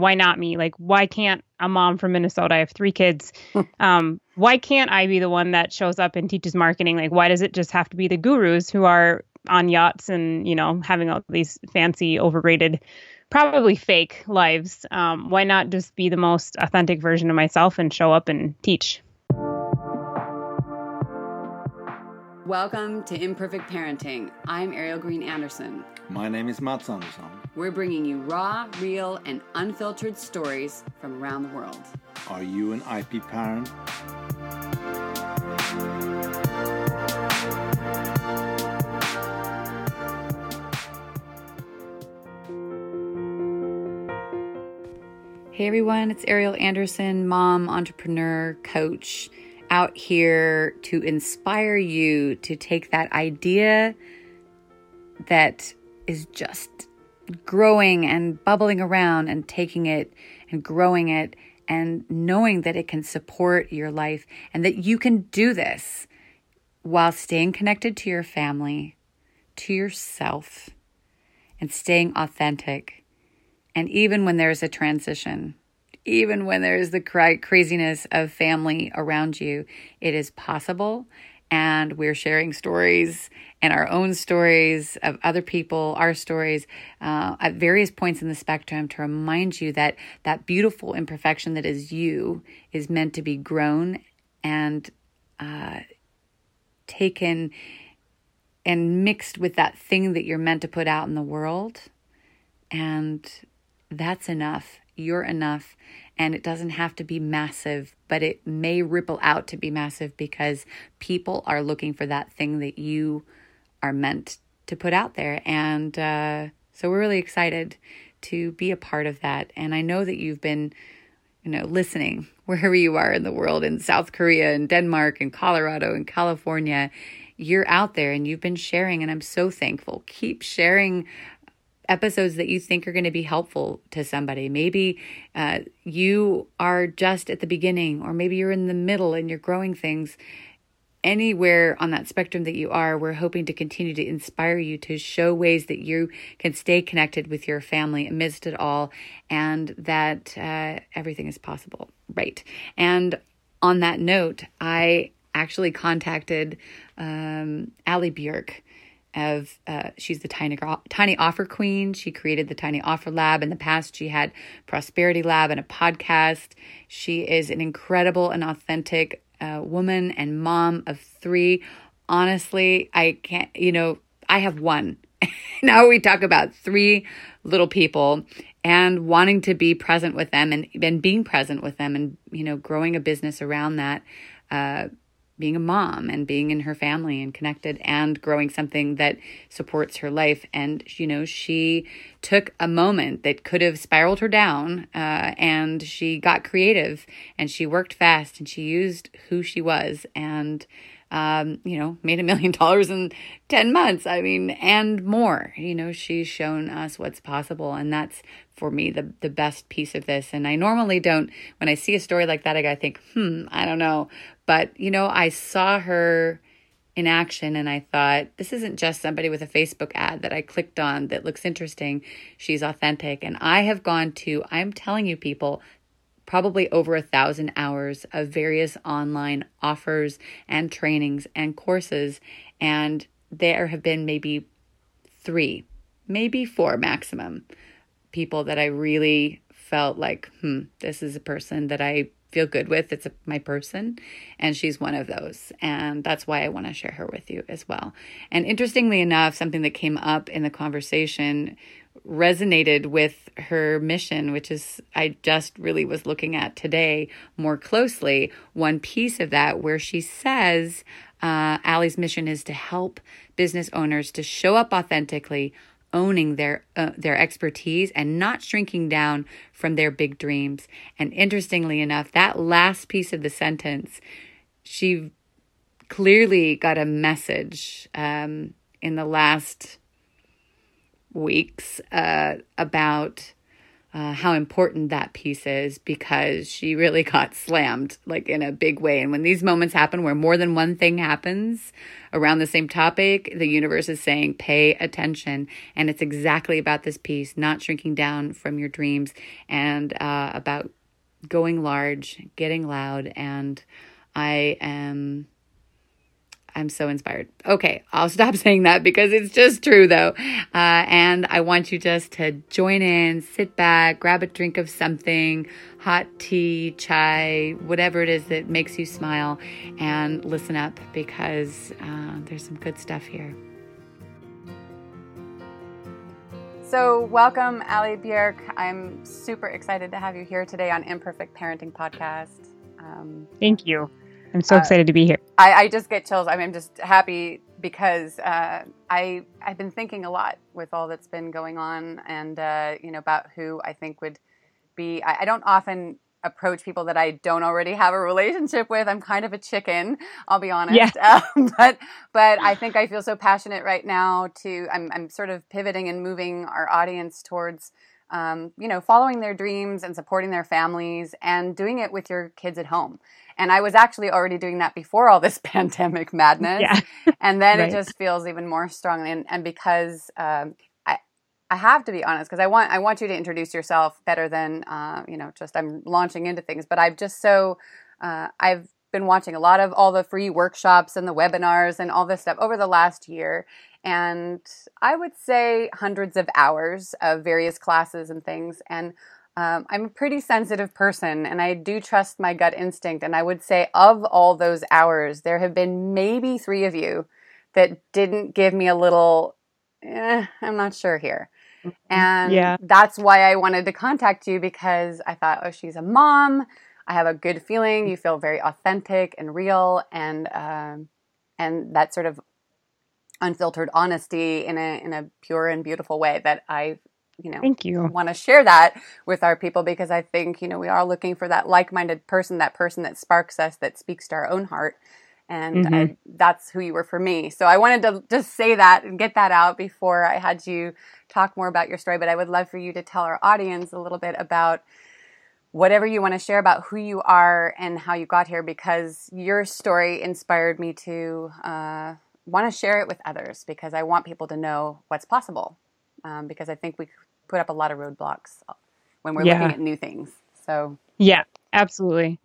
why not me? Like, why can't a mom from Minnesota? I have three kids. um, why can't I be the one that shows up and teaches marketing? Like, why does it just have to be the gurus who are on yachts and you know having all these fancy, overrated, probably fake lives? Um, why not just be the most authentic version of myself and show up and teach? Welcome to Imperfect Parenting. I'm Ariel Green Anderson. My name is Mats Anderson. We're bringing you raw, real, and unfiltered stories from around the world. Are you an IP parent? Hey everyone, it's Ariel Anderson, mom, entrepreneur, coach out here to inspire you to take that idea that is just growing and bubbling around and taking it and growing it and knowing that it can support your life and that you can do this while staying connected to your family, to yourself, and staying authentic. And even when there's a transition, even when there's the cra- craziness of family around you, it is possible. And we're sharing stories and our own stories of other people, our stories uh, at various points in the spectrum to remind you that that beautiful imperfection that is you is meant to be grown and uh, taken and mixed with that thing that you're meant to put out in the world. And that's enough you're enough and it doesn't have to be massive, but it may ripple out to be massive because people are looking for that thing that you are meant to put out there. And uh, so we're really excited to be a part of that. And I know that you've been, you know, listening wherever you are in the world, in South Korea and Denmark and Colorado and California. You're out there and you've been sharing, and I'm so thankful. Keep sharing episodes that you think are going to be helpful to somebody. Maybe uh, you are just at the beginning, or maybe you're in the middle and you're growing things. Anywhere on that spectrum that you are, we're hoping to continue to inspire you to show ways that you can stay connected with your family amidst it all and that uh, everything is possible. Right. And on that note, I actually contacted um, Allie Bjerk of uh, she's the tiny tiny offer queen. She created the Tiny Offer Lab. In the past, she had Prosperity Lab and a podcast. She is an incredible and authentic uh, woman and mom of three. Honestly, I can't. You know, I have one. now we talk about three little people and wanting to be present with them and, and being present with them and you know growing a business around that uh, being a mom and being in her family and connected and growing something that supports her life. And, you know, she took a moment that could have spiraled her down uh, and she got creative and she worked fast and she used who she was and, um, you know, made a million dollars in 10 months. I mean, and more. You know, she's shown us what's possible. And that's for me the the best piece of this. And I normally don't when I see a story like that, I gotta think, hmm, I don't know. But, you know, I saw her in action and I thought, this isn't just somebody with a Facebook ad that I clicked on that looks interesting. She's authentic. And I have gone to, I'm telling you, people, probably over a thousand hours of various online offers and trainings and courses. And there have been maybe three, maybe four maximum people that I really felt like, hmm, this is a person that I feel good with. It's a, my person, and she's one of those. And that's why I want to share her with you as well. And interestingly enough, something that came up in the conversation resonated with her mission, which is I just really was looking at today more closely. One piece of that where she says uh, Allie's mission is to help business owners to show up authentically owning their uh, their expertise and not shrinking down from their big dreams. And interestingly enough, that last piece of the sentence, she clearly got a message um, in the last weeks uh, about uh, how important that piece is because she really got slammed like in a big way. And when these moments happen where more than one thing happens around the same topic, the universe is saying, pay attention. And it's exactly about this piece, not shrinking down from your dreams and uh, about going large, getting loud. And I am I'm so inspired. Okay, I'll stop saying that because it's just true though. Uh, and I want you just to join in, sit back, grab a drink of something, hot tea, chai, whatever it is that makes you smile, and listen up because uh, there's some good stuff here. So, welcome, Allie Bjerk. I'm super excited to have you here today on Imperfect Parenting Podcast. Um, Thank you. I'm so uh, excited to be here. I, I, just get chills. I mean, I'm just happy because uh, I I've been thinking a lot with all that's been going on, and uh, you know about who I think would be. I, I, don't often approach people that I don't already have a relationship with. I'm kind of a chicken, I'll be honest. Yeah. Um, but but I think I feel so passionate right now to. I'm I'm sort of pivoting and moving our audience towards. Um, you know, following their dreams and supporting their families and doing it with your kids at home. And I was actually already doing that before all this pandemic madness. Yeah. and then right. it just feels even more strongly. And, and because um, I, I have to be honest, because I want I want you to introduce yourself better than uh, you know just I'm launching into things. But I've just so uh, I've been watching a lot of all the free workshops and the webinars and all this stuff over the last year and I would say hundreds of hours of various classes and things. And um, I'm a pretty sensitive person and I do trust my gut instinct. And I would say, of all those hours, there have been maybe three of you that didn't give me a little, eh, I'm not sure here. Mm-hmm. And yeah. that's why I wanted to contact you because I thought, oh, she's a mom. I have a good feeling. You feel very authentic and real, and um, and that sort of unfiltered honesty in a in a pure and beautiful way that I you know thank you. want to share that with our people because i think you know we are looking for that like-minded person that person that sparks us that speaks to our own heart. And mm-hmm. I, that's who you were for me. So i wanted to just say that and get that out before i had you talk more about your story but i would love for you to tell our audience a little bit about whatever you want to share about who you are and how you got here because your story inspired me to uh, want to share it with others because i want people to know what's possible um, because i think we put up a lot of roadblocks when we're yeah. looking at new things. So, yeah, absolutely.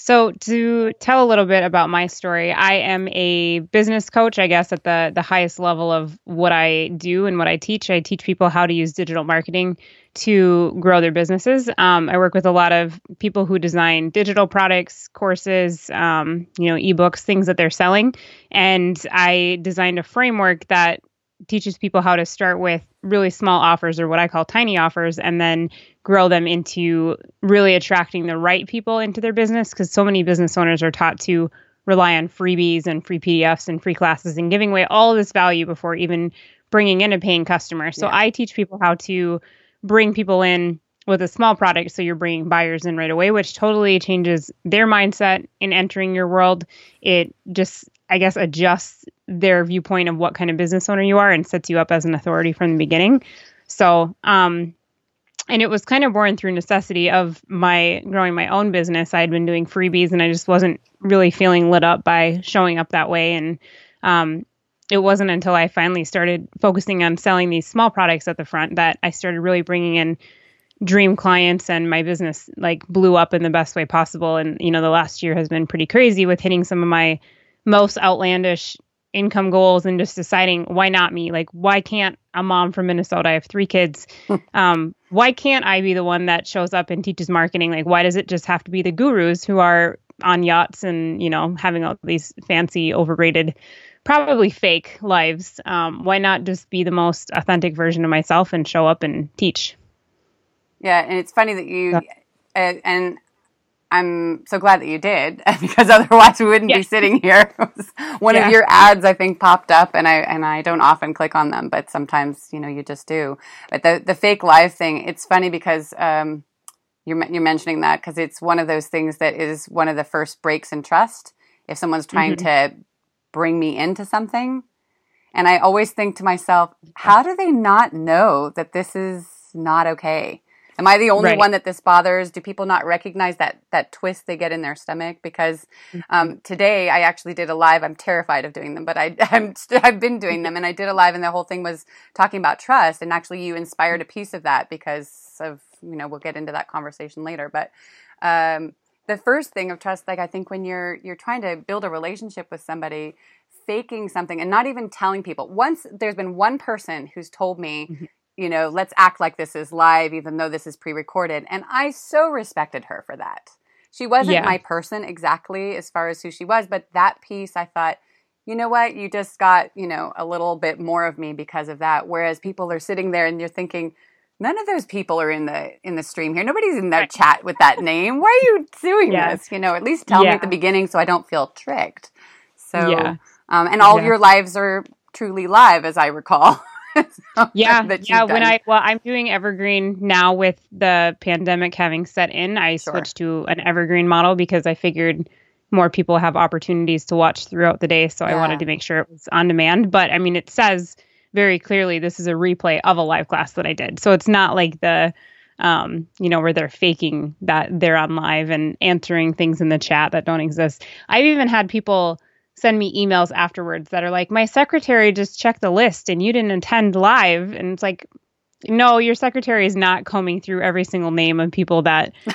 So to tell a little bit about my story, I am a business coach, I guess at the the highest level of what I do and what I teach. I teach people how to use digital marketing to grow their businesses. Um, I work with a lot of people who design digital products, courses, um, you know, ebooks, things that they're selling, and I designed a framework that teaches people how to start with really small offers or what I call tiny offers and then grow them into really attracting the right people into their business because so many business owners are taught to rely on freebies and free PDFs and free classes and giving away all this value before even bringing in a paying customer. So yeah. I teach people how to bring people in with a small product so you're bringing buyers in right away which totally changes their mindset in entering your world it just i guess adjusts their viewpoint of what kind of business owner you are and sets you up as an authority from the beginning. So, um, and it was kind of born through necessity of my growing my own business. I had been doing freebies and I just wasn't really feeling lit up by showing up that way. And um, it wasn't until I finally started focusing on selling these small products at the front that I started really bringing in dream clients and my business like blew up in the best way possible. And, you know, the last year has been pretty crazy with hitting some of my most outlandish income goals and just deciding why not me? Like why can't a mom from minnesota i have three kids um, why can't i be the one that shows up and teaches marketing? Like why does it just have to be the gurus who are on yachts and you know having all these fancy overrated probably fake lives? Um, why not just be the most authentic version of myself and show up and teach? Yeah and it's funny that you yeah. uh, and I'm so glad that you did because otherwise we wouldn't be sitting here. One yeah. of your ads, I think, popped up, and I and I don't often click on them, but sometimes you know you just do. But the the fake live thing, it's funny because um, you're you're mentioning that because it's one of those things that is one of the first breaks in trust. If someone's trying mm-hmm. to bring me into something, and I always think to myself, how do they not know that this is not okay? Am I the only Right. one that this bothers? Do people not recognize that that twist they get in their stomach? Because Mm-hmm. um, today I actually did a live. I'm terrified of doing them, but I, I'm st- I've been doing them, and I did a live, and the whole thing was talking about trust. And actually, you inspired a piece of that because of you know we'll get into that conversation later, but. Um, the first thing of trust, like I think when you're you're trying to build a relationship with somebody, faking something and not even telling people. Once there's been one person who's told me, Mm-hmm. You know, let's act like this is live, even though this is pre-recorded, and I so respected her for that. She wasn't Yeah. my person exactly as far as who she was, but that piece I thought, you know what, you just got you know a little bit more of me because of that. Whereas people are sitting there and you're thinking. None of those people are in the in the stream here. Nobody's in that chat with that name. Why are you doing Yeah. this? You know, at least tell me at the beginning so I don't feel tricked. So, Yeah. um, and all of your lives are truly live, as I recall. Yeah yeah you've when i well i'm doing evergreen now with the pandemic having set in i Sure. switched to an evergreen model because i figured more people have opportunities to watch throughout the day so i wanted to make sure it was on demand but i mean it says very clearly this is a replay of a live class that i did so it's not like the um, you know, where they're faking that they're on live and answering things in the chat that don't exist. I've even had people send me emails afterwards that are like, my secretary just checked the list and you didn't attend live. And it's like, no, your secretary is not combing through every single name of people that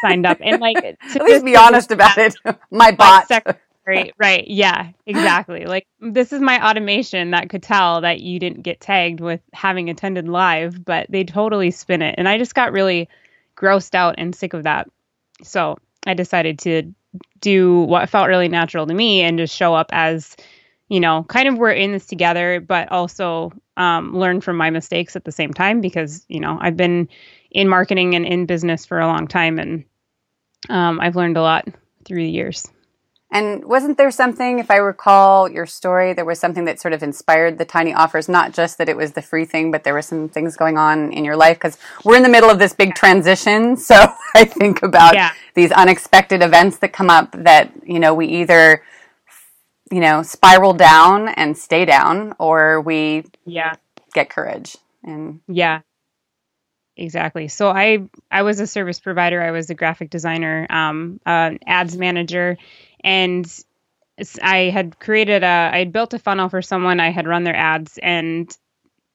signed up. And like, to At least be honest about it. My my bot. secretary, right? Yeah, exactly. Like this is my automation that could tell that you didn't get tagged with having attended live, but they totally spin it, and I just got really grossed out and sick of that. So I decided to do what felt really natural to me and just show up as, you know, kind of we're in this together, but also um, learn from my mistakes at the same time because you know I've been in marketing and in business for a long time, and um, I've learned a lot through the years. And wasn't there something, if I recall your story, there was something that sort of inspired the tiny offers, not just that it was the free thing, but there were some things going on in your life because we're in the middle of this big transition. So I think about Yeah. these unexpected events that come up that, you know, we either, you know, spiral down and stay down or we Yeah. get courage. And Yeah. Exactly. So I I was a service provider. I was a graphic designer, um, an ads manager, and I had created a I had built a funnel for someone. I had run their ads, and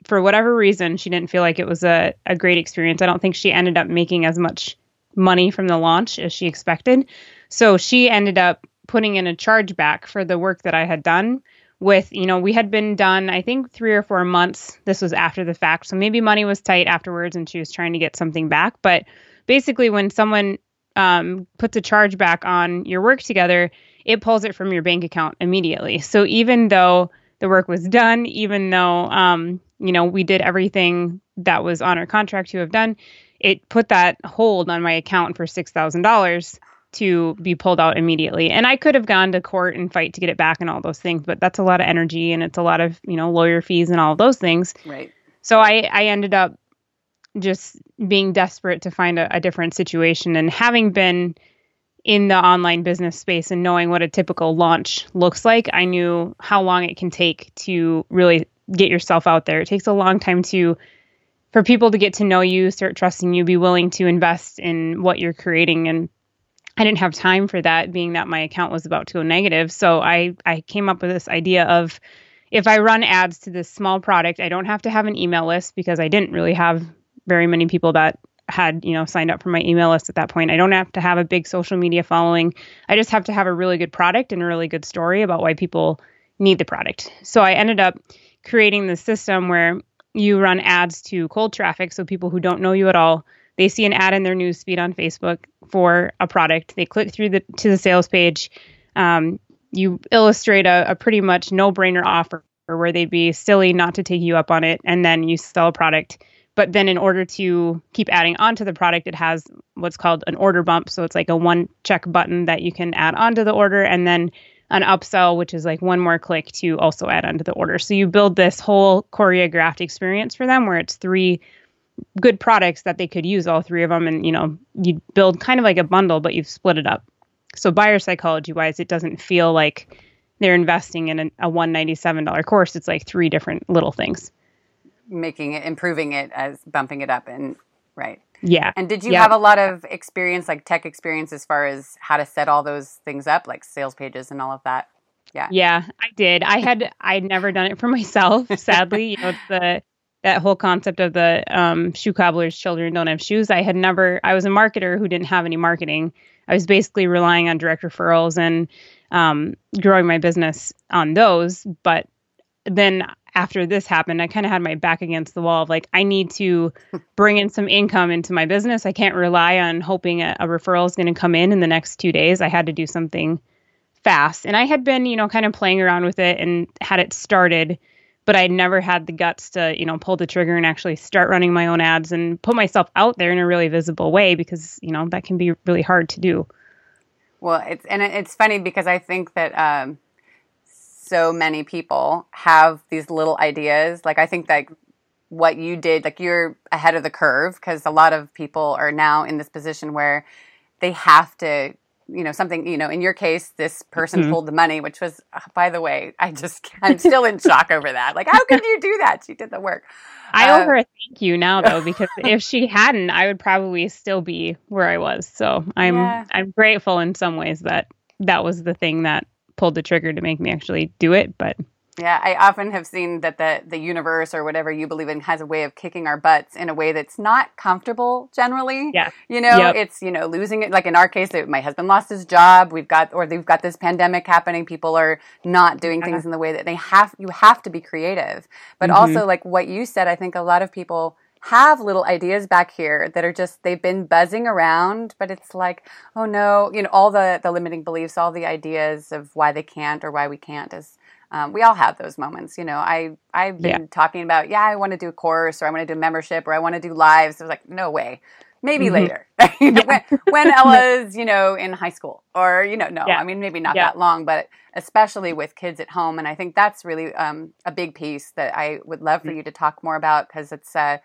for whatever reason, she didn't feel like it was a a great experience. I don't think she ended up making as much money from the launch as she expected. So she ended up putting in a chargeback for the work that I had done with you know we had been done i think three or four months this was after the fact so maybe money was tight afterwards and she was trying to get something back but basically when someone um, puts a charge back on your work together it pulls it from your bank account immediately so even though the work was done even though um, you know we did everything that was on our contract to have done it put that hold on my account for six thousand dollars to be pulled out immediately. And I could have gone to court and fight to get it back and all those things, but that's a lot of energy and it's a lot of, you know, lawyer fees and all those things. right. So I, I ended up just being desperate to find a, a different situation and having been in the online business space and knowing what a typical launch looks like, I knew how long it can take to really get yourself out there. It takes a long time to for people to get to know you, start trusting you, be willing to invest in what you're creating and I didn't have time for that being that my account was about to go negative. So I I came up with this idea of if I run ads to this small product, I don't have to have an email list because I didn't really have very many people that had, you know, signed up for my email list at that point. I don't have to have a big social media following. I just have to have a really good product and a really good story about why people need the product. So I ended up creating this system where you run ads to cold traffic, so people who don't know you at all, they see an ad in their news feed on Facebook for a product. They click through the to the sales page. Um, you illustrate a, a pretty much no-brainer offer where they'd be silly not to take you up on it, and then you sell a product. But then, in order to keep adding onto the product, it has what's called an order bump. So it's like a one check button that you can add onto the order, and then an upsell, which is like one more click to also add onto the order. So you build this whole choreographed experience for them where it's three good products that they could use all three of them and you know you build kind of like a bundle but you've split it up so buyer psychology wise it doesn't feel like they're investing in a, a $197 course it's like three different little things Making it, improving it as bumping it up. And right. Yeah. And did you Yep. have a lot of experience, like tech experience, as far as how to set all those things up, like sales pages and all of that? Yeah, Yeah, I did. I had I'd never done it for myself, sadly. you know, it's the that whole concept of the um, shoe cobbler's children don't have shoes. I had never I was a marketer who didn't have any marketing. I was basically relying on direct referrals and um, growing my business on those. But then after this happened, I kind of had my back against the wall of like, I need to bring in some income into my business. I can't rely on hoping a, a referral is going to come in in the next two days. I had to do something fast. And I had been, you know, kind of playing around with it and had it started, but I'd never had the guts to, you know, pull the trigger and actually start running my own ads and put myself out there in a really visible way because, you know, that can be really hard to do. Well, it's and it's funny because I think that um, so many people have these little ideas. Like I think that what you did, like you're ahead of the curve because a lot of people are now in this position where they have to, you know, something. You know, in your case, this person Mhm. pulled the money, which was, uh, by the way, I just I'm still in shock over that. Like, how could you do that? She did the work. I Uh, owe her a thank you now though, because if she hadn't, I would probably still be where I was. So I'm Yeah. I'm grateful in some ways that that was the thing that pulled the trigger to make me actually do it. But Yeah, I often have seen that the the universe or whatever you believe in has a way of kicking our butts in a way that's not comfortable generally. Yeah. You know, Yep. it's, you know, losing it like in our case my husband lost his job, we've got or they've got this pandemic happening, people are not doing Yeah. things in the way that they have you have to be creative. But Mhm. also like what you said, I think a lot of people have little ideas back here that are just they've been buzzing around but it's like oh no you know all the the limiting beliefs all the ideas of why they can't or why we can't is um, we all have those moments, you know. I I've been Yeah. talking about, yeah, I want to do a course or I want to do a membership or I want to do lives. I was like, no way, maybe Mhm. later. When, when Ella's, you know, in high school or you know, no, Yeah. I mean maybe not Yeah. that long, but especially with kids at home, and I think that's really um, a big piece that I would love for you to talk more about because it's uh,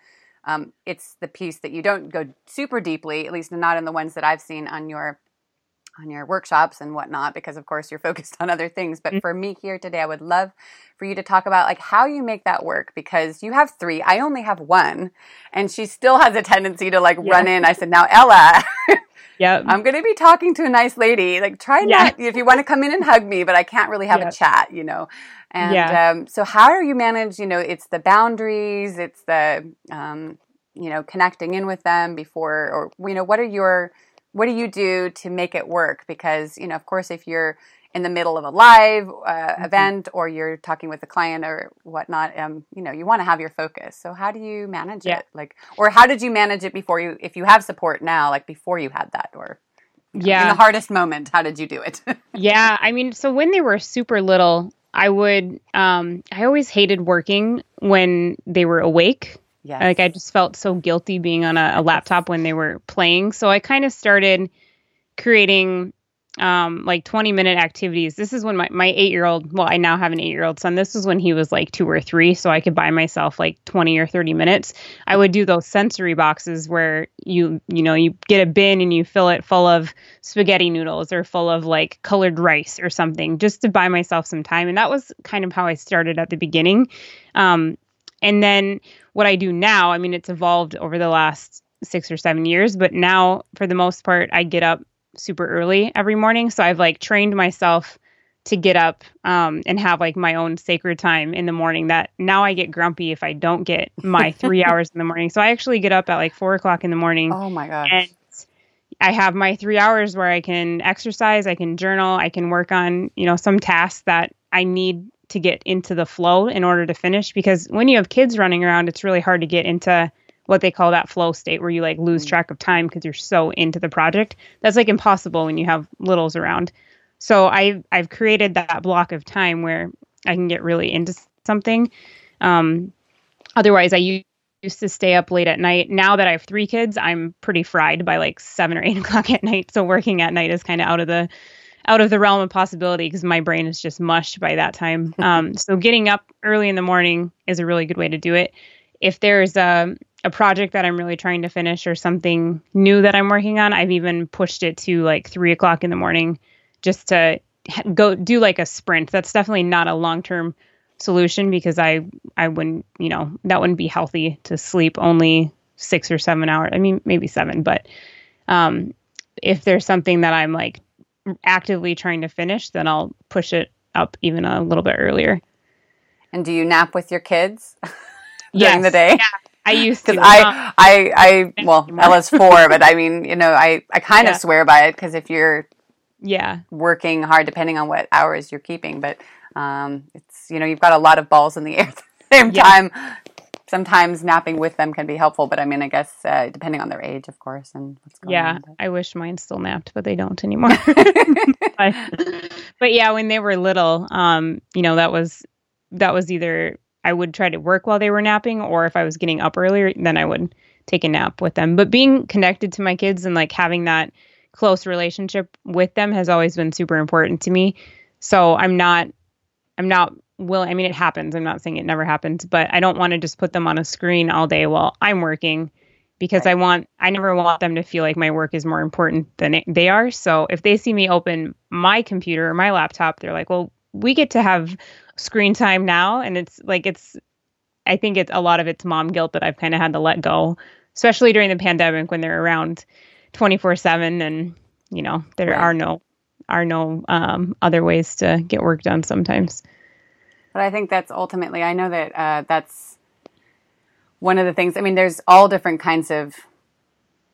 um, it's the piece that you don't go super deeply, at least not in the ones that I've seen on your on your workshops and whatnot because of course you're focused on other things but Mhm. for me here today i would love for you to talk about like how you make that work because you have three i only have one and she still has a tendency to like Yeah. run in i said now ella yeah, i'm going to be talking to a nice lady like try Yeah. not if you want to come in and hug me but i can't really have Yeah. a chat you know and Yeah. um, so how do you manage you know it's the boundaries it's the um, you know connecting in with them before or you know what are your what do you do to make it work because you know of course if you're in the middle of a live uh, Mm-hmm. event or you're talking with a client or whatnot um, you know you want to have your focus so how do you manage Yeah. it like or how did you manage it before you if you have support now like before you had that or Yeah. in the hardest moment how did you do it Yeah, I mean, so when they were super little, I would um I always hated working when they were awake. Yes Like I just felt so guilty being on a, a laptop when they were playing. So I kind of started creating um like 20 minute activities. This is when my, my eight year old well, I now have an eight year old son. This was when he was like two or three, so I could buy myself like 20 or 30 minutes. I would do those sensory boxes where you you know you get a bin and you fill it full of spaghetti noodles or full of like colored rice or something just to buy myself some time. And that was kind of how I started at the beginning. Um, and then what I do now, I mean, it's evolved over the last six or seven years, but now for the most part, I get up super early every morning. So I've like trained myself to get up um, and have like my own sacred time in the morning that now I get grumpy if I don't get my three hours in the morning. So I actually get up at like four o'clock in the morning oh my gosh and I have my three hours where I can exercise, I can journal, I can work on, you know, some tasks that I need to get into the flow in order to finish. Because when you have kids running around, it's really hard to get into what they call that flow state where you like lose Mm. track of time because you're so into the project. That's like impossible when you have littles around. So I I've created that block of time where I can get really into something. Um, otherwise, I u- used to stay up late at night. Now that I have three kids, I'm pretty fried by like seven or eight o'clock at night. So working at night is kind of out of the out of the realm of possibility because my brain is just mushed by that time. Um, so getting up early in the morning is a really good way to do it. If there's a a project that I'm really trying to finish or something new that I'm working on, I've even pushed it to like three o'clock in the morning just to go do like a sprint. That's definitely not a long term solution because I I wouldn't you know that wouldn't be healthy to sleep only six or seven hours. I mean, maybe seven, but um, if there's something that I'm like actively trying to finish, then I'll push it up even a little bit earlier. And do you nap with your kids Yes. during the day? Yeah, I used to. I, Um, I, I, well, Ella's four, but I mean, you know, I, I kind Yeah. of swear by it because if you're yeah, working hard, depending on what hours you're keeping, but um, it's, you know, you've got a lot of balls in the air at the same Yeah. time. Sometimes napping with them can be helpful, but I mean, I guess uh, depending on their age, of course, and what's going yeah. on. I wish mine still napped, but they don't anymore. but, but yeah, when they were little, um, you know, that was that was either I would try to work while they were napping, or if I was getting up earlier, then I would take a nap with them. But being connected to my kids and like having that close relationship with them has always been super important to me. So I'm not I'm not will I mean it happens. I'm not saying it never happens, but I don't want to just put them on a screen all day while I'm working because I want I never want them to feel like my work is more important than it, they are. So if they see me open my computer or my laptop, they're like, "Well, we get to have screen time now." And it's like it's I think it's a lot of it's mom guilt that I've kind of had to let go, especially during the pandemic when they're around 24/7 and, you know, there Right. are no are no um, other ways to get work done sometimes. But I think that's ultimately, I know that uh, that's one of the things. I mean, there's all different kinds of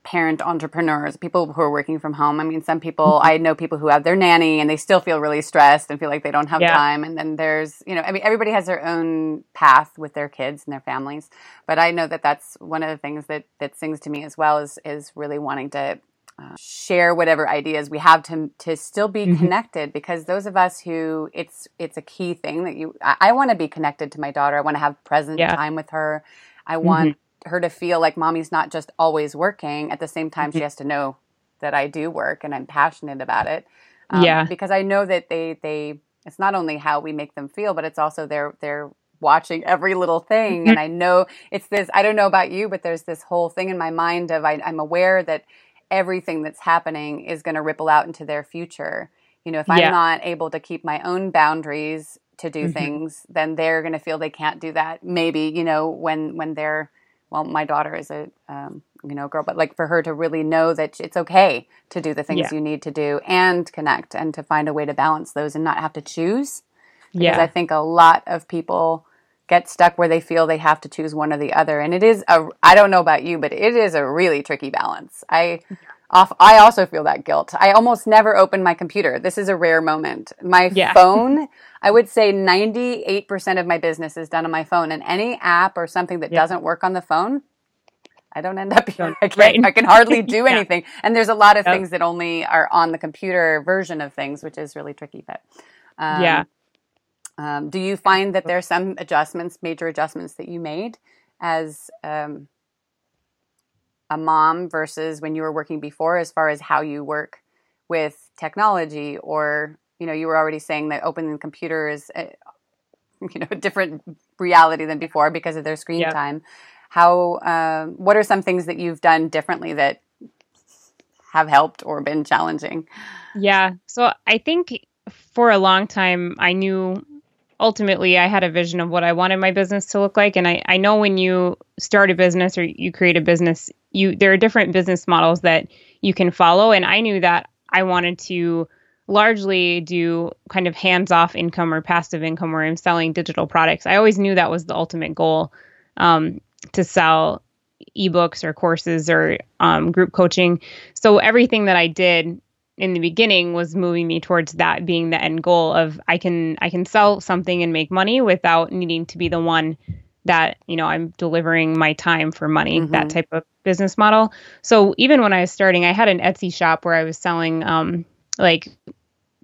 parent entrepreneurs, people who are working from home. I mean, some people, I know people who have their nanny and they still feel really stressed and feel like they don't have Yeah. time. And then there's, you know, I mean, everybody has their own path with their kids and their families. But I know that that's one of the things that, that sings to me as well is, is really wanting to uh, share whatever ideas we have to to still be Mm-hmm. connected because those of us who it's it's a key thing that you I, I want to be connected to my daughter I want to have present Yeah. Mm-hmm. time with her I want her to feel like mommy's not just always working at the same time Mm-hmm. she has to know that I do work and I'm passionate about it Yeah. because I know that they they it's not only how we make them feel but it's also their their watching every little thing and I know it's this I don't know about you but there's this whole thing in my mind of I, I'm aware that everything that's happening is going to ripple out into their future. You know, if I'm not able to keep my own boundaries to do Mhm. things, then they're going to feel they can't do that. Maybe you know when when they're well, my daughter is a um, you know girl, but like for her to really know that it's okay to do the things Yeah. you need to do and connect and to find a way to balance those and not have to choose. Because Yeah. I think a lot of people get stuck where they feel they have to choose one or the other. And it is a, I don't know about you, but it is a really tricky balance. I, off, I also feel that guilt. I almost never open my computer. This is a rare moment. My Yeah. phone, I would say 98% of my business is done on my phone and any app or something that Yeah. doesn't work on the phone, I don't end up here. I, Right. I can hardly do Yeah. anything. And there's a lot of Yep. things that only are on the computer version of things, which is really tricky. But um, yeah. Um, do you find that there are some adjustments, major adjustments that you made as um, a mom versus when you were working before, as far as how you work with technology, or you know, you were already saying that opening the computer is, a, you know, a different reality than before because of their screen Yeah. time. How? Um, what are some things that you've done differently that have helped or been challenging? Yeah. So I think for a long time, I knew ultimately I had a vision of what I wanted my business to look like. And I, I know when you start a business or you create a business, you there are different business models that you can follow. And I knew that I wanted to largely do kind of hands off income or passive income where I'm selling digital products. I always knew that was the ultimate goal um, to sell ebooks or courses or um, group coaching. So everything that I did in the beginning was moving me towards that being the end goal of I can I can sell something and make money without needing to be the one that you know I'm delivering my time for money that type of business model. So even when I was starting, I had an Etsy shop where I was selling um like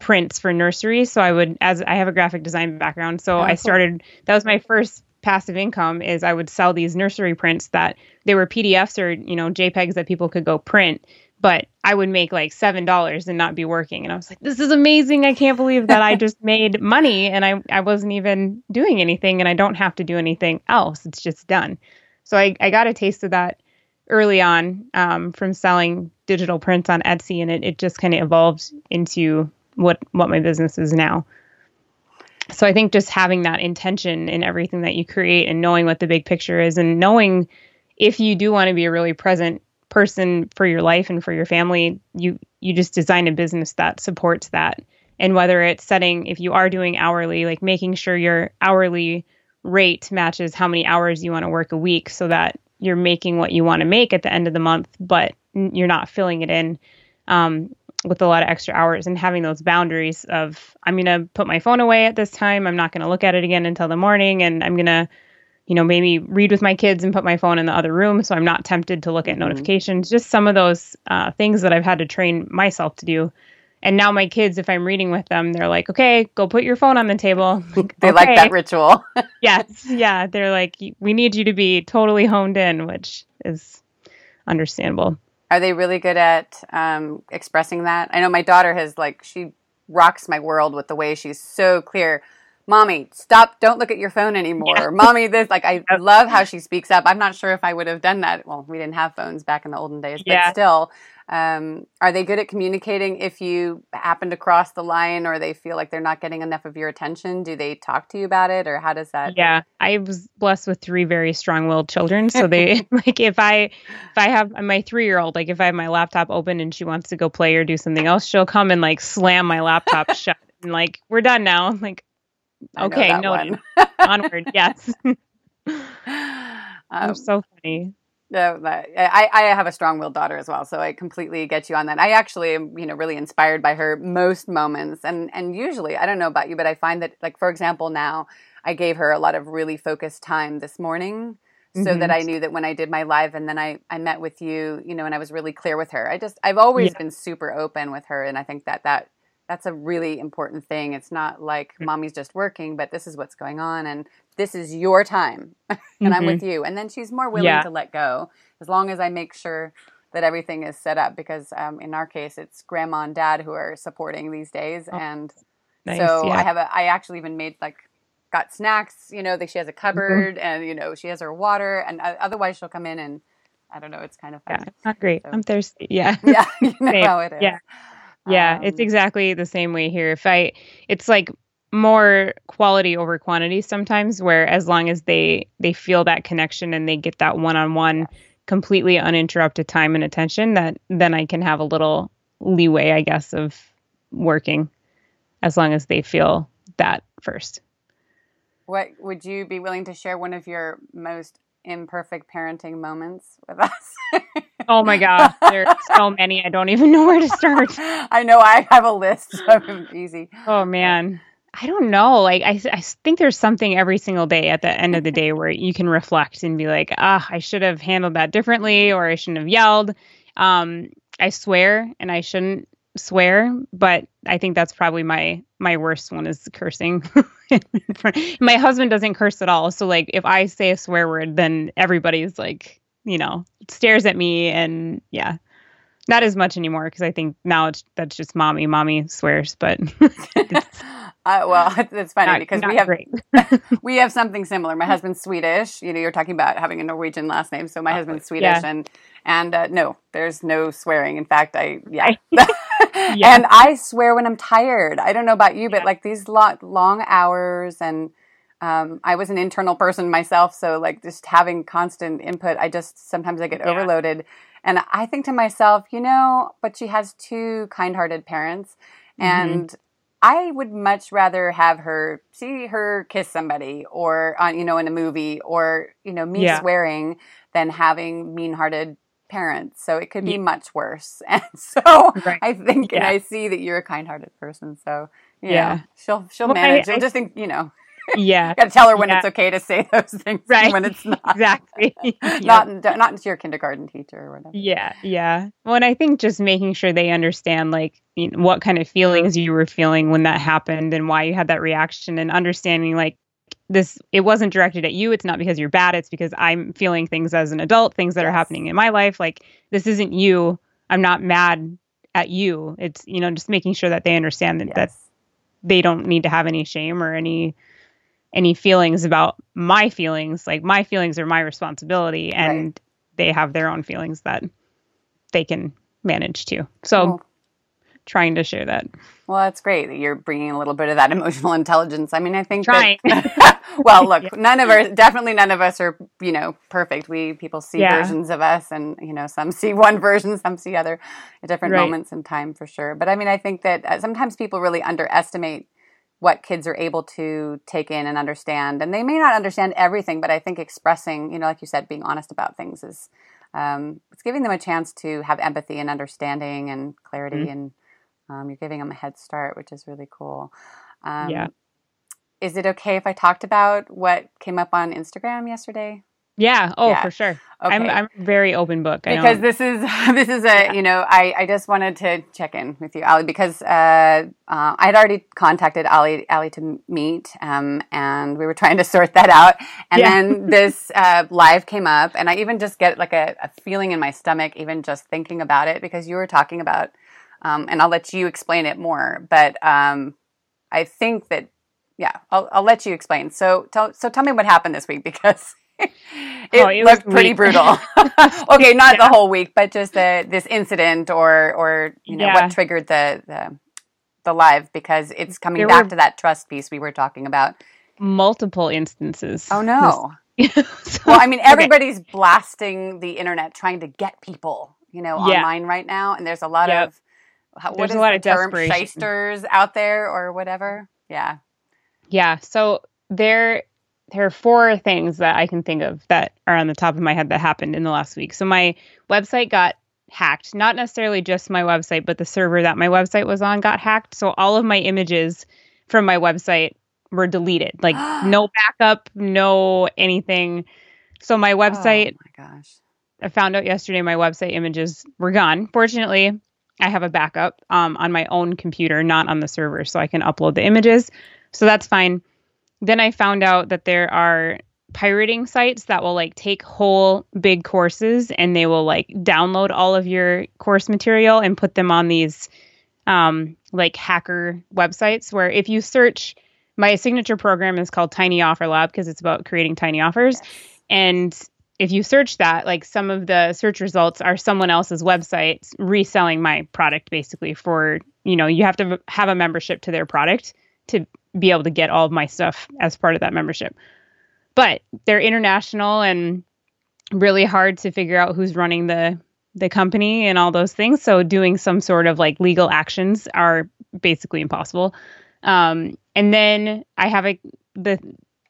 prints for nurseries. So I would as I have a graphic design background, so I started that was my first passive income is I would sell these nursery prints that they were PDFs or you know JPEGs that people could go print but I would make like seven dollars and not be working. And I was like, this is amazing. I can't believe that I just made money and I, I wasn't even doing anything and I don't have to do anything else. It's just done. So I, I got a taste of that early on um, from selling digital prints on Etsy and it, it just kind of evolved into what what my business is now. So I think just having that intention in everything that you create and knowing what the big picture is and knowing if you do want to be a really present person for your life and for your family, you you just design a business that supports that. And whether it's setting if you are doing hourly, like making sure your hourly rate matches how many hours you want to work a week so that you're making what you want to make at the end of the month, but you're not filling it in um, with a lot of extra hours and having those boundaries of I'm going to put my phone away at this time. I'm not going to look at it again until the morning and I'm going to you know, maybe read with my kids and put my phone in the other room so I'm not tempted to look at mm-hmm. notifications. Just some of those uh, things that I've had to train myself to do. And now my kids, if I'm reading with them, they're like, "Okay, go put your phone on the table." Like, they okay. like that ritual. yes, yeah, they're like, "We need you to be totally honed in," which is understandable. Are they really good at um, expressing that? I know my daughter has like she rocks my world with the way she's so clear mommy stop don't look at your phone anymore. Yeah. mommy this like i love how she speaks up. I'm not sure if i would have done that well we didn't have phones back in the olden days but still um, are they good at communicating if you happen to cross the line or they feel like they're not getting enough of your attention? Do they talk to you about it or how does that yeah i was blessed with three very strong-willed children so they like if i if i have my three-year-old like if i have my laptop open and she wants to go play or do something else she'll come and like slam my laptop shut and like we're done now. I'm like okay, no, onward. Yes. um, so funny. Yeah, I, I have a strong-willed daughter as well, so I completely get you on that. I actually am, you know, really inspired by her most moments, and and usually, I don't know about you, but I find that, like for example, now I gave her a lot of really focused time this morning, so mm-hmm. that I knew that when I did my live, and then I I met with you, you know, and I was really clear with her. I just I've always yeah. been super open with her, and I think that that that's a really important thing. It's not like mm. mommy's just working, but this is what's going on and this is your time and mm-hmm. I'm with mm-hmm. you. And then she's more willing yeah. to let go as long as I make sure that everything is set up because um, in our case it's grandma and dad who are supporting these days oh, and nice, so yeah. I have a I actually even made like got snacks, you know, that she has a mm-hmm. cupboard mm-hmm. and you know, she has her water and uh, otherwise she'll come in and I don't know, it's kind of fun. Yeah, not great. So, I'm thirsty. Yeah. Yeah, you know how it is. Yeah. Yeah, um, it's exactly the same way here. If I, it's like more quality over quantity sometimes, where as long as they they feel that connection and they get that one on one, completely uninterrupted time and attention, that then I can have a little leeway, I guess, of working, as long as they feel that first. What would you be willing to share? One of your most imperfect parenting moments with us? oh my gosh, there's so many. I don't even know where to start. I know I have a list of easy. Oh man. I don't know. Like I, I think there's something every single day at the end of the day where you can reflect and be like, ah, I should have handled that differently, or I shouldn't have yelled. Um, I swear, and I shouldn't swear, but I think that's probably my my worst one is cursing. my husband doesn't curse at all, so like if I say a swear word, then everybody's like, you know, stares at me, and yeah, not as much anymore because I think now it's that's just mommy. Mommy swears, but. Uh, well, it's funny not, because not we have we have something similar. My husband's Swedish. You know, you're talking about having a Norwegian last name, so my husband's Swedish, yeah. and and uh, no, there's no swearing. In fact, I yeah. yeah. and I swear when I'm tired. I don't know about you, but yeah. like these long, long hours and um, I was an internal person myself, so like just having constant input, I just sometimes I get yeah. overloaded, and I think to myself, you know, but she has two kind-hearted parents, mm-hmm. and I would much rather have her see her kiss somebody, or on you know in a movie, or you know me yeah. swearing, than having mean-hearted parents. So it could be yeah. much worse. And so right. I think, yeah. and I see that you're a kind-hearted person. So yeah, she'll she'll well, manage. I, I just think you know. Yeah, got to tell her when yeah. it's okay to say those things, right? When it's not exactly not not to your kindergarten teacher or whatever. Yeah, yeah. Well, and I think just making sure they understand like you know, what kind of mm-hmm. feelings you were feeling when that happened and why you had that reaction, and understanding like this it wasn't directed at you. It's not because you're bad. It's because i'm feeling things as an adult things that yes. are happening in my life. Like this isn't you. I'm not mad at you. It's you know just making sure that they understand that, yes. that they don't need to have any shame or any any feelings about my feelings. Like my feelings are my responsibility and right. they have their own feelings that they can manage too. So trying to share that. Well, that's great that you're bringing a little bit of that emotional intelligence. I mean, I think trying. That, well, look, yeah. none of us, definitely none of us are, you know, perfect. We people see yeah. versions of us, and you know, some see one version, some see other, at different right. moments in time, for sure. But I mean, I think that uh, sometimes people really underestimate what kids are able to take in and understand. And they may not understand everything, but I think expressing, you know, like you said, being honest about things is um, it's giving them a chance to have empathy and understanding and clarity, mm-hmm. and um, you're giving them a head start, which is really cool. Um, yeah. Is it okay if I talked about what came up on Instagram yesterday? Yeah. Oh, yeah. for sure. Okay. I'm I'm very open book. because this is this is a yeah. you know I I just wanted to check in with you, Allie, because uh, uh, I had already contacted Allie Allie to meet, um, and we were trying to sort that out, and yeah. then this uh, live came up, and I even just get like a, a, feeling in my stomach, even just thinking about it, because you were talking about, um, and I'll let you explain it more, but um, I think that yeah, I'll I'll let you explain. So tell so tell me what happened this week because. it, oh, it looked pretty brutal. okay, not yeah. the whole week, but just the, this incident or or you know yeah. what triggered the, the the live because it's coming there back to that trust piece we were talking about. Multiple instances. Oh no. so, well, I mean, everybody's okay. blasting the internet trying to get people, you know, yeah. online right now, and there's a lot yep. of what there's a lot of term shysters out there or whatever. Yeah. Yeah. So there there are four things that I can think of that are on the top of my head that happened in the last week. So my website got hacked, not necessarily just my website, but the server that my website was on got hacked. So all of my images from my website were deleted. Like no backup, no anything. So my oh website Oh my gosh. I found out yesterday my website images were gone. Fortunately, I have a backup um, on my own computer, not on the server, so I can upload the images. So that's fine then I found out that there are pirating sites that will like take whole big courses and they will like download all of your course material and put them on these um, like hacker websites where if you search my signature program is called Tiny Offer Lab because it's about creating tiny offers. Yes. And if you search that, like some of the search results are someone else's website reselling my product basically for, you know, you have to have a membership to their product to be able to get all of my stuff as part of that membership. But they're international and really hard to figure out who's running the the company and all those things. So doing some sort of like legal actions are basically impossible. Um, and then I have a the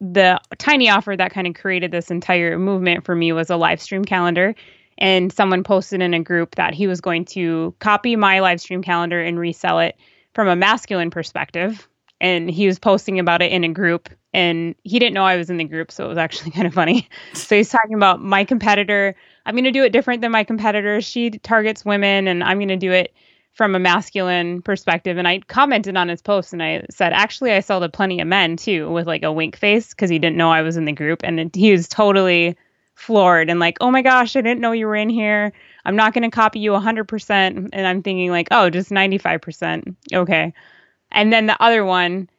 the tiny offer that kind of created this entire movement for me was a live stream calendar. And someone posted in a group that he was going to copy my live stream calendar and resell it from a masculine perspective, and he was posting about it in a group and he didn't know I was in the group, so it was actually kind of funny. So he's talking about my competitor. I'm going to do it different than my competitor. She targets women, and I'm going to do it from a masculine perspective. And I commented on his post and I said, actually, I sell to plenty of men too, with like a wink face because he didn't know I was in the group. And he was totally floored and like, oh my gosh, I didn't know you were in here. I'm not going to copy you 100%. And I'm thinking, like, oh, just 95%. Okay. And then the other one,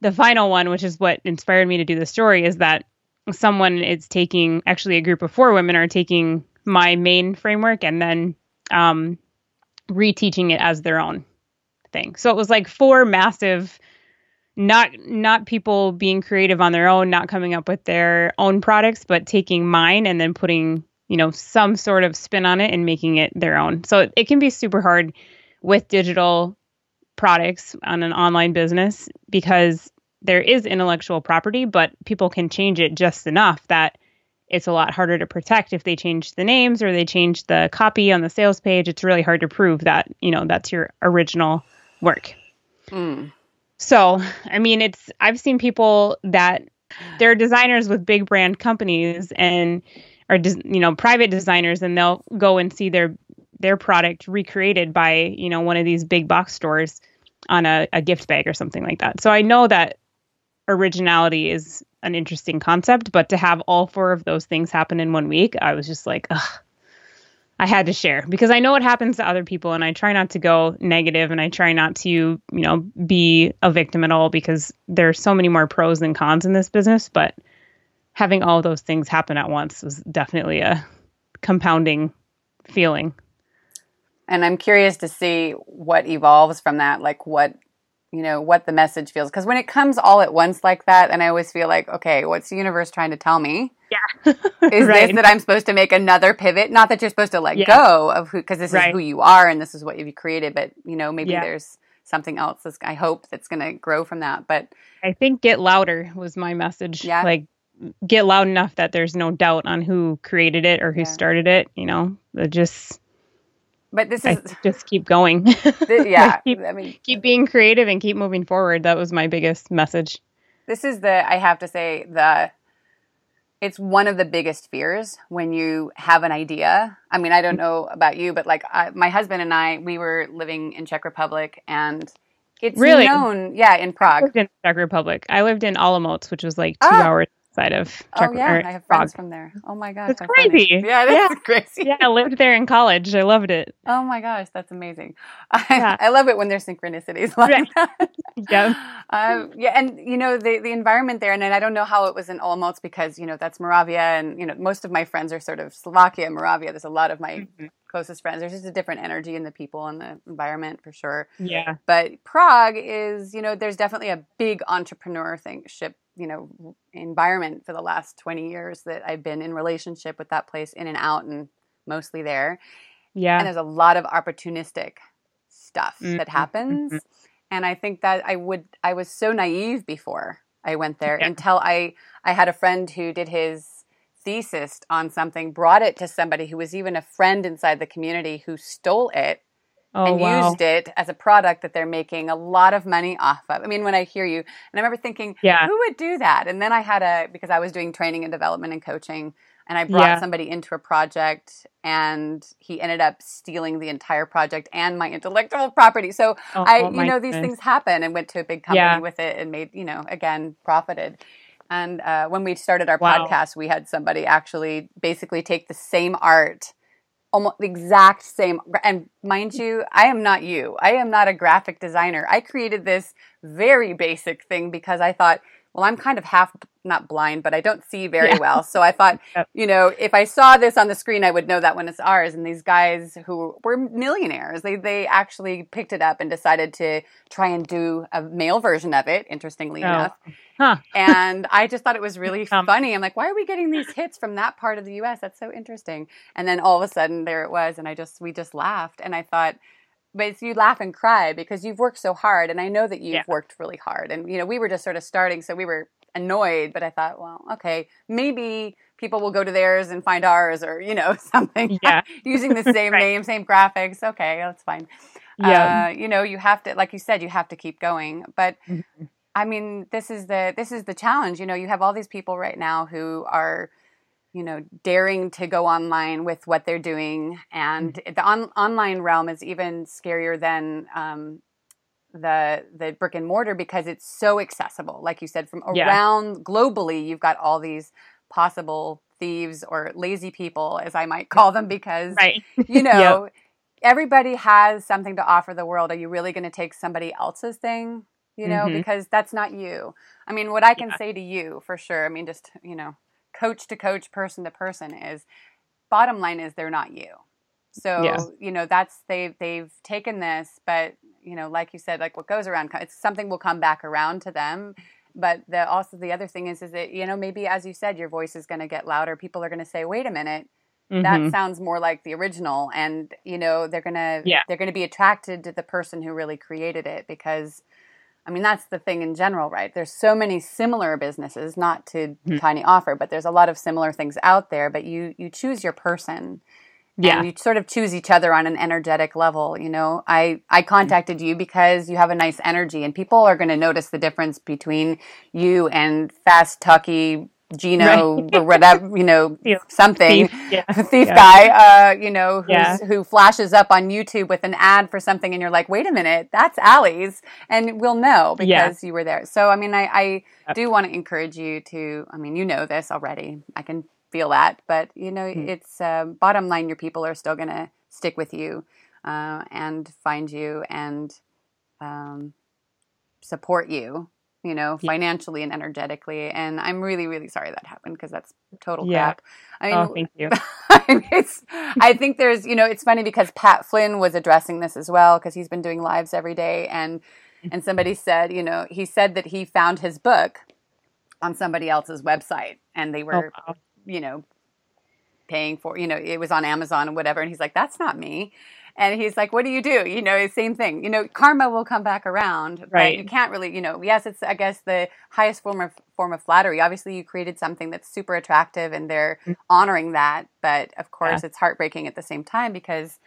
the final one, which is what inspired me to do the story, is that someone is taking, actually, a group of four women are taking my main framework and then um, reteaching it as their own thing. So it was like four massive not not people being creative on their own, not coming up with their own products, but taking mine and then putting, you know, some sort of spin on it and making it their own. So it, it can be super hard with digital products on an online business because there is intellectual property, but people can change it just enough that it's a lot harder to protect if they change the names or they change the copy on the sales page. It's really hard to prove that, you know, that's your original work. Mm. So, I mean, it's, I've seen people that they're designers with big brand companies and are, you know, private designers, and they'll go and see their their product recreated by you know one of these big box stores on a, a gift bag or something like that. So I know that originality is an interesting concept, but to have all four of those things happen in one week, I was just like, ugh. I had to share because I know what happens to other people and I try not to go negative and I try not to, you know, be a victim at all because there's so many more pros than cons in this business, but having all those things happen at once was definitely a compounding feeling. and I'm curious to see what evolves from that, like what you know what the message feels because when it comes all at once like that and i always feel like okay what's the universe trying to tell me yeah is right. this that i'm supposed to make another pivot not that you're supposed to let Yeah. go of who because this Right. is who you are and this is what you've created but you know maybe Yeah. there's something else that's i hope that's going to grow from that but I think get louder was my message. Yeah. Like get loud enough that there's no doubt on who created it or who Yeah. started it, you know. Just but this is think just keep going. th- yeah keep, i mean keep being creative and keep moving forward. That was my biggest message. this is the i have to say the it's one of the biggest fears when you have an idea i mean i don't know about you but like I, my husband and i we were living in czech republic and it's Really? known yeah in I prague in Czech Republic. I lived in Olomouc, which was like two Ah. hours outside of Czech oh yeah or i have Prague. friends from there oh my gosh That's how funny. crazy. yeah that's crazy Yeah, I lived there in college. I loved it. oh my gosh that's amazing I, Yeah. I love it when there's synchronicities like Right. that Yeah. um, yeah, and you know the the environment there, and then I don't know how it was in Olomouc because you know that's Moravia, and you know most of my friends are sort of Slovakia, Moravia. There's a lot of my Mhm. Closest friends. There's just a different energy in the people and the environment for sure. Yeah. But Prague is, you know, there's definitely a big entrepreneur thing ship, you know, environment for the last 20 years that I've been in relationship with that place in and out and mostly there Yeah. and there's a lot of opportunistic stuff that Mhm, happens mhm. and i think that i would i was so naive before i went there Yeah. until i i had a friend who did his thesis on something brought it to somebody who was even a friend inside the community who stole it Oh and wow. used it as a product that they're making a lot of money off of. I mean, when I hear you, and I remember thinking, Yeah. who would do that? And then I had a, because I was doing training and development and coaching, and I brought Yeah. somebody into a project, and he ended up stealing the entire project and my intellectual property. So Oh, I, oh you my know, these things happen and went to a big company Yeah. with it and made, you know, again, profited. And uh, when we started our Wow. podcast, we had somebody actually basically take the same art, almost the exact same. And mind you, I am not you. I am not a graphic designer. I created this very basic thing because I thought, well, I'm kind of half not blind, but I don't see very Yeah. well. So I thought, Yep. you know, if I saw this on the screen, I would know that when it's ours. And these guys who were millionaires, they they actually picked it up and decided to try and do a male version of it. Interestingly Oh. enough, Huh. and I just thought it was really Um, funny. I'm like, why are we getting these hits from that part of the U.S.? That's so interesting. And then all of a sudden, there it was, and I just we just laughed, and I thought. But you laugh and cry because you've worked so hard, and I know that you've Yeah. worked really hard. And you know, we were just sort of starting, so we were annoyed. But I thought, well, okay, maybe people will go to theirs and find ours, or you know, something. Yeah. using the same Right. name, same graphics. Okay, that's fine. Yeah. Uh, you know, you have to, like you said, you have to keep going. But Mhm. I mean, this is the this is the challenge. You know, you have all these people right now who are, you know, daring to go online with what they're doing, and Mm-hmm. the on, online realm is even scarier than. Um, the the brick and mortar because it's so accessible like you said from Yeah. around globally you've got all these possible thieves or lazy people as i might call them because right. you know, everybody has something to offer the world. Are you really going to take somebody else's thing? You know, Mhm. because that's not you. I mean, what I can Yeah. say to you for sure, I mean, just, you know, coach to coach, person to person is bottom line is they're not you. So, Yeah. you know, that's they've they've taken this, but you know, like you said, like what goes around, it's something will come back around to them. But the also the other thing is, is that you know maybe as you said, your voice is going to get louder. People are going to say, "Wait a minute, that Mhm. sounds more like the original and you know they're gonna Yeah. they're gonna be attracted to the person who really created it because i mean that's the thing in general right there's so many similar businesses not to Mhm. tiny offer but there's a lot of similar things out there but you you choose your person Yeah. and you sort of choose each other on an energetic level you know i i contacted you because you have a nice energy and people are going to notice the difference between you and fast talky Gino or whatever, you know, Yeah. something Thief. Yeah. thief Yeah. guy, uh, you know, who flashes up on YouTube with an ad for something, and you're like, wait a minute, that's Allie's, and we'll know because you were there. So, I mean, I, I do want to encourage you to. I mean, you know this already. I can feel that, but you know, Hmm. it's uh, bottom line. Your people are still going to stick with you uh, and find you and um, support you. You know, Yeah. financially and energetically. And I'm really, really sorry that happened because that's total Yeah. crap. I mean, oh, thank you. I it's, I think there's, you know, it's funny because Pat Flynn was addressing this as well because he's been doing lives every day, and mm-hmm. and somebody said, you know, he said that he found his book on somebody else's website, and they oh, were, Oh, wow. you know, paying for, you know, it was on Amazon or whatever, and he's like, that's not me. And he's like, "What do you do?" You know, same thing. You know, karma will come back around, but Right. you can't really, you know. Yes, it's I guess the highest form of form of flattery. Obviously, you created something that's super attractive, and they're honoring that. But of course, Mm-hmm. Yeah. it's heartbreaking at the same time because,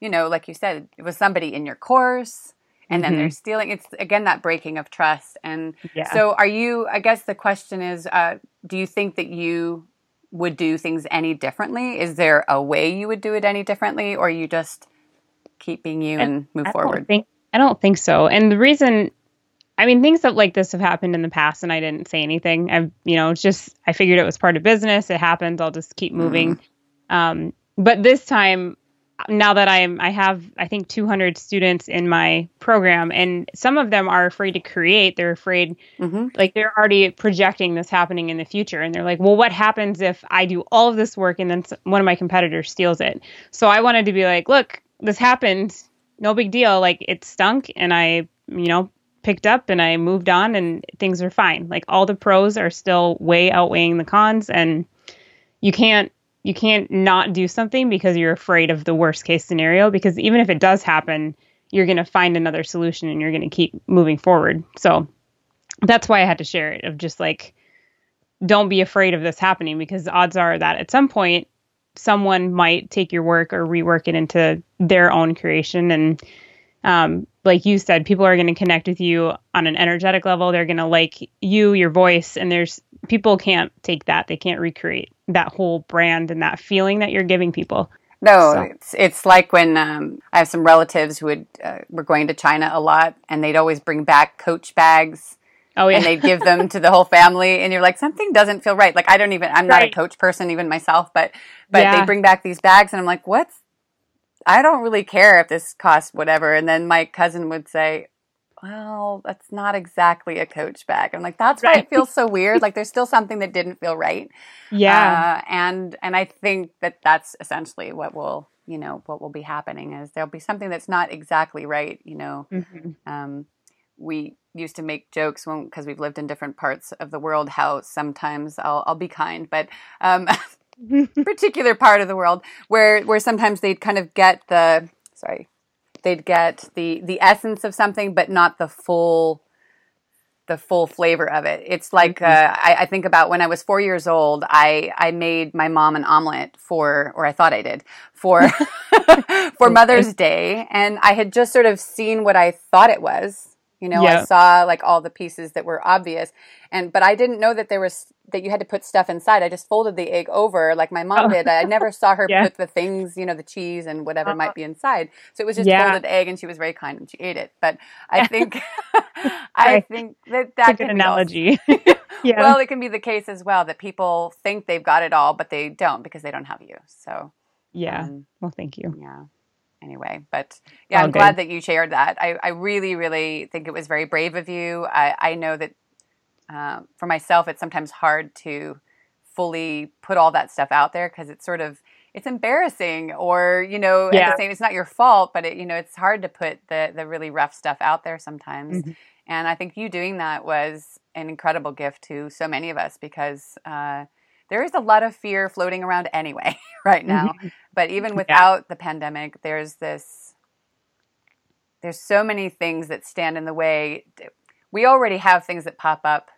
you know, like you said, it was somebody in your course, and then they're Mhm. stealing. It's again that breaking of trust. And Yeah. so, are you? I guess the question is, uh, do you think that you would do things any differently? Is there a way you would do it any differently, or you just keep being you and move I forward? Don't think, I don't think so. And the reason, I mean, things that like this have happened in the past, and I didn't say anything. I've, you know, just I figured it was part of business. It happens. I'll just keep moving. Um, but this time, now that I'm, I have, I think 200 students in my program, and some of them are afraid to create. They're afraid hmm like they're already projecting this happening in the future and they're like well what happens if i do all of this work and then one of my competitors steals it so i wanted to be like look this happened no big deal. Like it stunk and i you know picked up and i moved on and things are fine. Like all the pros are still way outweighing the cons and you can't you can't not do something because you're afraid of the worst case scenario because even if it does happen you're going to find another solution and you're going to keep moving forward. So that's why I had to share it of just like don't be afraid of this happening because odds are that at some point someone might take your work or rework it into their own creation. And um, like you said people are going to connect with you on an energetic level. They're going to like you your voice and there's people can't take that. They can't recreate that whole brand and that feeling that you're giving people. No, So- it's it's like when um, I have some relatives who would uh, were going to China a lot, and they'd always bring back Coach bags, oh yeah and they'd give them to the whole family, and you're like, something doesn't feel right. Like I don't even, I'm not a Coach person, even myself, but but Yeah. they bring back these bags, and I'm like, what's? I don't really care if this costs whatever. And then my cousin would say, well, that's not exactly a Coach bag. I'm like, that's why it feels so weird. Like there's still something that didn't feel right. yeah Uh, and and I think that that's essentially what will you know what will be happening is there'll be something that's not exactly right. You know, Mhm. um, we used to make jokes when because we've lived in different parts of the world how sometimes I'll I'll be kind, but um, particular part of the world where where sometimes they'd kind of get the sorry they'd get the the essence of something but not the full the full flavor of it. It's like uh, I, I think about when i was four years old i i made my mom an omelet for or i thought i did for for mother's day and i had just sort of seen what i thought it was you know i saw like all the pieces that were obvious and but i didn't know that there was that you had to put stuff inside. I just folded the egg over like my mom Oh. did. I never saw her Yeah. put the things you know the cheese and whatever might be inside. So it was just Yeah. folded egg and she was very kind and she ate it. But i think i think that that a good can be also- analogy. Yeah. Well it can be the case as well that people think they've got it all but they don't because they don't have you. So yeah. um, well thank you. yeah anyway but yeah All i'm glad that you shared that. I, I really really think it was very brave of you. I, I know that uh, for myself it's sometimes hard to fully put all that stuff out there because it's sort of it's embarrassing or you know at the same it's not your fault but it, you know it's hard to put the the really rough stuff out there sometimes. Mhm. and i think you doing that was an incredible gift to so many of us because uh, there is a lot of fear floating around anyway right mm-hmm. now but even without the pandemic there's this there's so many things that stand in the way. We already have things that pop up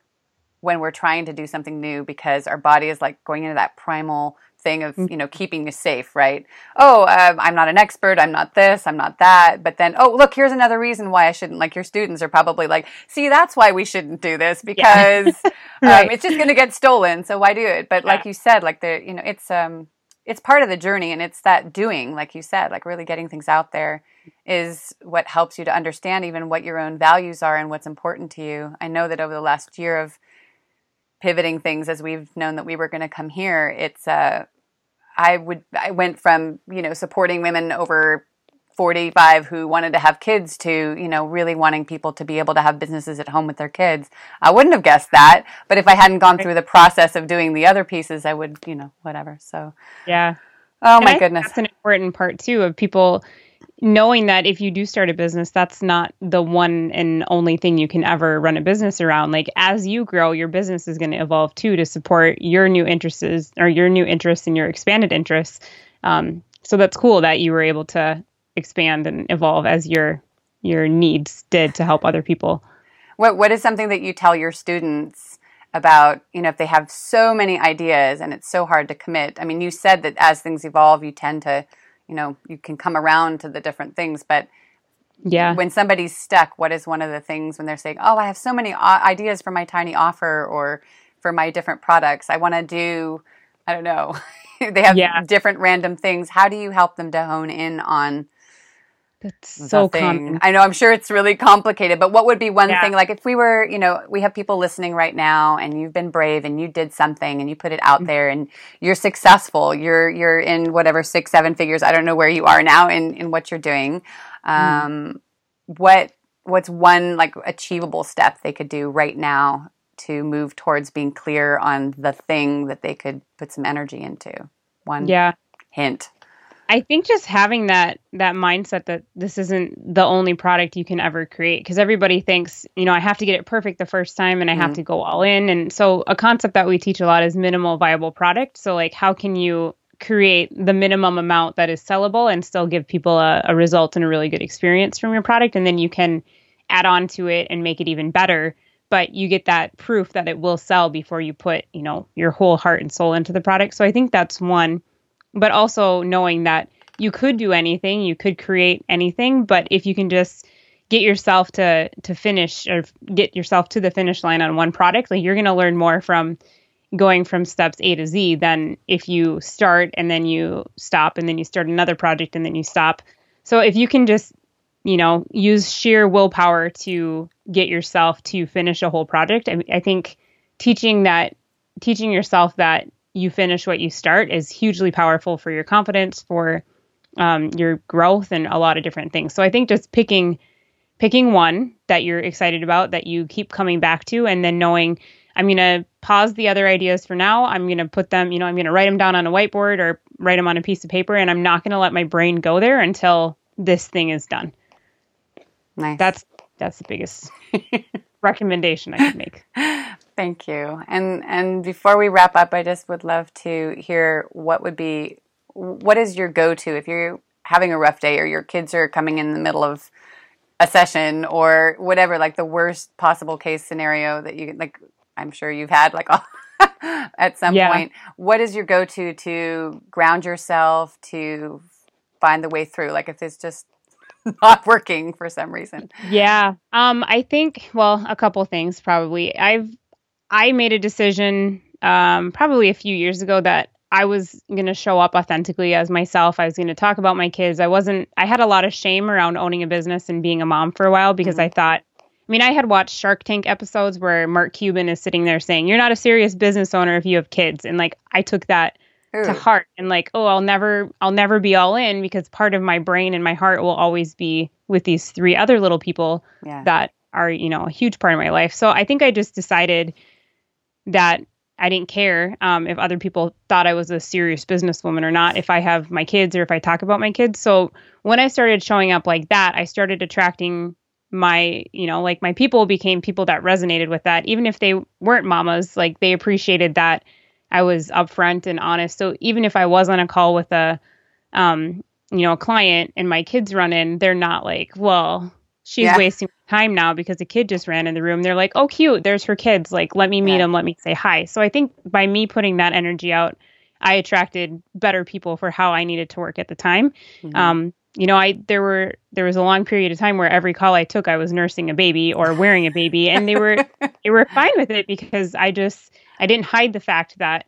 when we're trying to do something new because our body is like going into that primal thing of you know keeping you safe right? Oh um, i'm not an expert i'm not this i'm not that but then oh look here's another reason why i shouldn't like your students are probably like see that's why we shouldn't do this because um, Right. it's just going to get stolen so why do it? But like you said like the you know it's um it's part of the journey and it's that doing like you said like really getting things out there is what helps you to understand even what your own values are and what's important to you. I know that over the last year of pivoting things as we've known that we were going to come here. It's uh i would i went from you know supporting women over 45 who wanted to have kids to you know really wanting people to be able to have businesses at home with their kids. I wouldn't have guessed that but if i hadn't gone through the process of doing the other pieces i would you know whatever so. Yeah. Oh my goodness. That's an important part too of people knowing that if you do start a business, that's not the one and only thing you can ever run a business around. Like as you grow, your business is going to evolve too to support your new interests or your new interests and your expanded interests. Um, so that's cool that you were able to expand and evolve as your your needs did to help other people. What what is something that you tell your students about, you know, if they have so many ideas and it's so hard to commit? I mean, you said that as things evolve, you tend to, you know, you can come around to the different things, but yeah. When somebody's stuck, what is one of the things when they're saying, "Oh, I have so many uh, ideas for my tiny offer or for my different products. I want to do I don't know. they have yeah. different random things. How do you help them to hone in on that's so common. I know. I'm sure it's really complicated, but what would be one yeah. thing? Like if we were, you know, we have people listening right now, and you've been brave, and you did something, and you put it out mm-hmm. there, and you're successful. You're you're in whatever six, seven figures. I don't know where you are now in in what you're doing. Mm-hmm. Um, mm. What what's one like achievable step they could do right now to move towards being clear on the thing that they could put some energy into? One yeah hint. I think just having that that mindset that this isn't the only product you can ever create because everybody thinks, you know, I have to get it perfect the first time and I mm-hmm. have to go all in. And so a concept that we teach a lot is minimal viable product. So like how can you create the minimum amount that is sellable and still give people a, a result and a really good experience from your product and then you can add on to it and make it even better but you get that proof that it will sell before you put you know your whole heart and soul into the product so i think that's one but also knowing that you could do anything, you could create anything, but if you can just get yourself to to finish or get yourself to the finish line on one product, like you're going to learn more from going from steps A to Z than if you start and then you stop and then you start another project and then you stop. So if you can just, you know, use sheer willpower to get yourself to finish a whole project, I, I think teaching that teaching yourself that you finish what you start is hugely powerful for your confidence, for um, your growth, and a lot of different things. So I think just picking picking one that you're excited about that you keep coming back to, and then knowing I'm going to pause the other ideas for now. I'm going to put them, you know, I'm going to write them down on a whiteboard or write them on a piece of paper, and I'm not going to let my brain go there until this thing is done. Nice. That's that's the biggest recommendation I could make. Thank you. And and before we wrap up, I just would love to hear what would be what is your go-to if you're having a rough day or your kids are coming in the middle of a session or whatever, like the worst possible case scenario that you like. I'm sure you've had like at some yeah. point. What is your go-to to ground yourself to find the way through? Like if it's just not working for some reason. Yeah. Um I think well, a couple things probably. I've I made a decision um, probably a few years ago that I was going to show up authentically as myself. I was going to talk about my kids. I wasn't, I had a lot of shame around owning a business and being a mom for a while because mm-hmm. I thought, I mean, I had watched Shark Tank episodes where Mark Cuban is sitting there saying, You're not a serious business owner if you have kids. And like, I took that Ooh. to heart and like, oh, I'll never, I'll never be all in because part of my brain and my heart will always be with these three other little people yeah. that are, you know, a huge part of my life. So I think I just decided that I didn't care um, if other people thought I was a serious businesswoman or not, if I have my kids or if I talk about my kids. So when I started showing up like that, I started attracting my, you know, like my people became people that resonated with that, even if they weren't mamas, like they appreciated that I was upfront and honest. So even if I was on a call with a, um, you know, a client and my kids run in, they're not like, well, she's yeah. wasting time now because the kid just ran in the room. They're like, oh, cute. There's her kids. Like, let me meet yeah. them. Let me say hi. So I think by me putting that energy out, I attracted better people for how I needed to work at the time. Mm-hmm. Um, you know, I there were there was a long period of time where every call I took, I was nursing a baby or wearing a baby, and they were they were fine with it because I just I didn't hide the fact that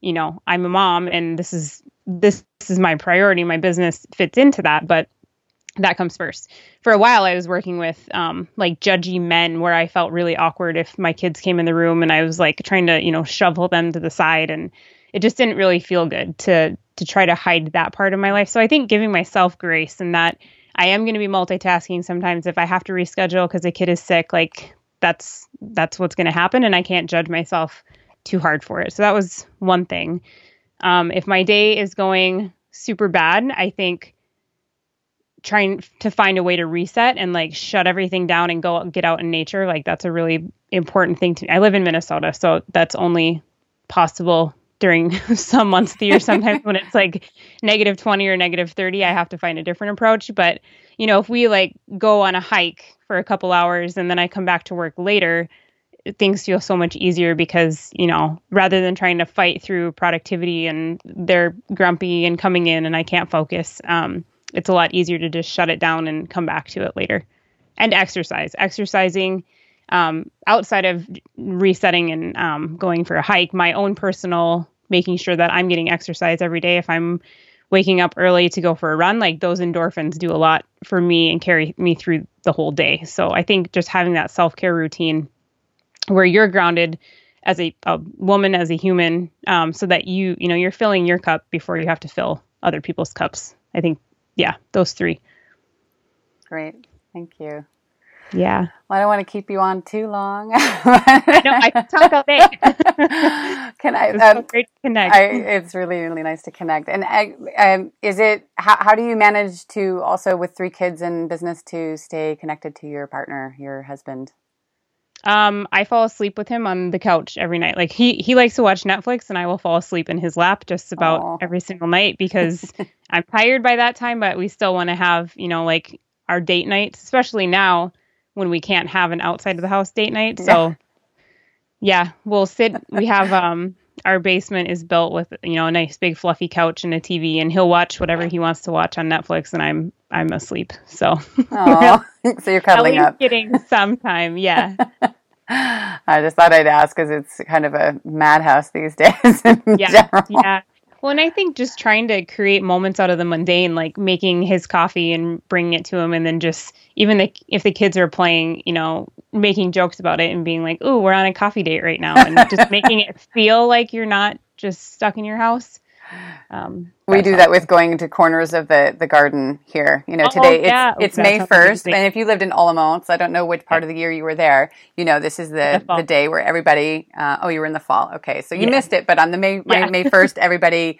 you know I'm a mom and this is this, this is my priority. My business fits into that, but that comes first. For a while, I was working with um, like judgy men where I felt really awkward if my kids came in the room and I was like trying to, you know, shovel them to the side, and it just didn't really feel good to to try to hide that part of my life. So I think giving myself grace and that I am going to be multitasking sometimes if I have to reschedule because a kid is sick, like that's that's what's going to happen, and I can't judge myself too hard for it. So that was one thing. Um, if my day is going super bad, I think trying to find a way to reset and like shut everything down and go get out in nature, like that's a really important thing to I live in Minnesota, so that's only possible during some months of the year. Sometimes when it's like negative 20 or negative 30, I have to find a different approach. But, you know, if we like go on a hike for a couple hours and then I come back to work later, things feel so much easier because, you know, rather than trying to fight through productivity and they're grumpy and coming in and I can't focus, um, it's a lot easier to just shut it down and come back to it later. And exercise. Exercising um, outside of resetting and um, going for a hike, my own personal making sure that I'm getting exercise every day. If I'm waking up early to go for a run, like those endorphins do a lot for me and carry me through the whole day. So I think just having that self care routine where you're grounded as a, a woman, as a human, um, so that you, you know, you're filling your cup before you have to fill other people's cups. I think, yeah, those three. Great. Thank you. Yeah. Well, I don't want to keep you on too long. no, I can talk all day. can I? It's um, so great to connect. I, it's really, really nice to connect. And I, um, is it? How, how do you manage to also with three kids and business to stay connected to your partner, your husband? Um, I fall asleep with him on the couch every night. Like he he likes to watch Netflix, and I will fall asleep in his lap just about Aww. every single night because I'm tired by that time. But we still want to have you know like our date nights, especially now when we can't have an outside of the house date night. So yeah, yeah we'll sit. We have um our basement is built with you know a nice big fluffy couch and a TV, and he'll watch whatever he wants to watch on Netflix, and I'm I'm asleep. So so you're cuddling up, getting some time. Yeah. I just thought I'd ask because it's kind of a madhouse these days. yeah, general. yeah. Well, and I think just trying to create moments out of the mundane, like making his coffee and bringing it to him, and then just even the, if the kids are playing, you know, making jokes about it and being like, "Oh, we're on a coffee date right now," and just making it feel like you're not just stuck in your house. Um, we do that with going to corners of the, the garden here. You know, oh, today yeah. it's, it's May 1st. And if you lived in Olomouc, I don't know which part of the year you were there, you know, this is the, the, the day where everybody, uh, oh, you were in the fall. Okay. So you yeah. missed it. But on the May, yeah. May 1st, everybody,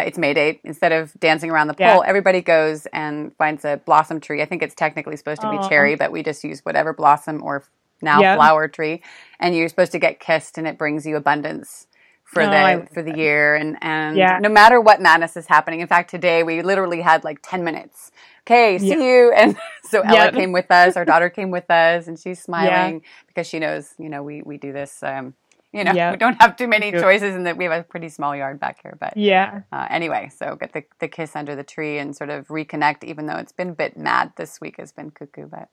it's May Day. Instead of dancing around the pole, everybody goes and finds a blossom tree. I think it's technically supposed to be oh. cherry, but we just use whatever blossom or now flower tree. And you're supposed to get kissed and it brings you abundance for the for the year and and yeah. no matter what madness is happening in fact today we literally had like 10 minutes okay see yeah. you and so ella yeah. came with us our daughter came with us and she's smiling because she knows you know we we do this um you know we don't have too many choices and that we have a pretty small yard back here but yeah. uh, anyway so get the, the kiss under the tree and sort of reconnect even though it's been a bit mad this week has been cuckoo but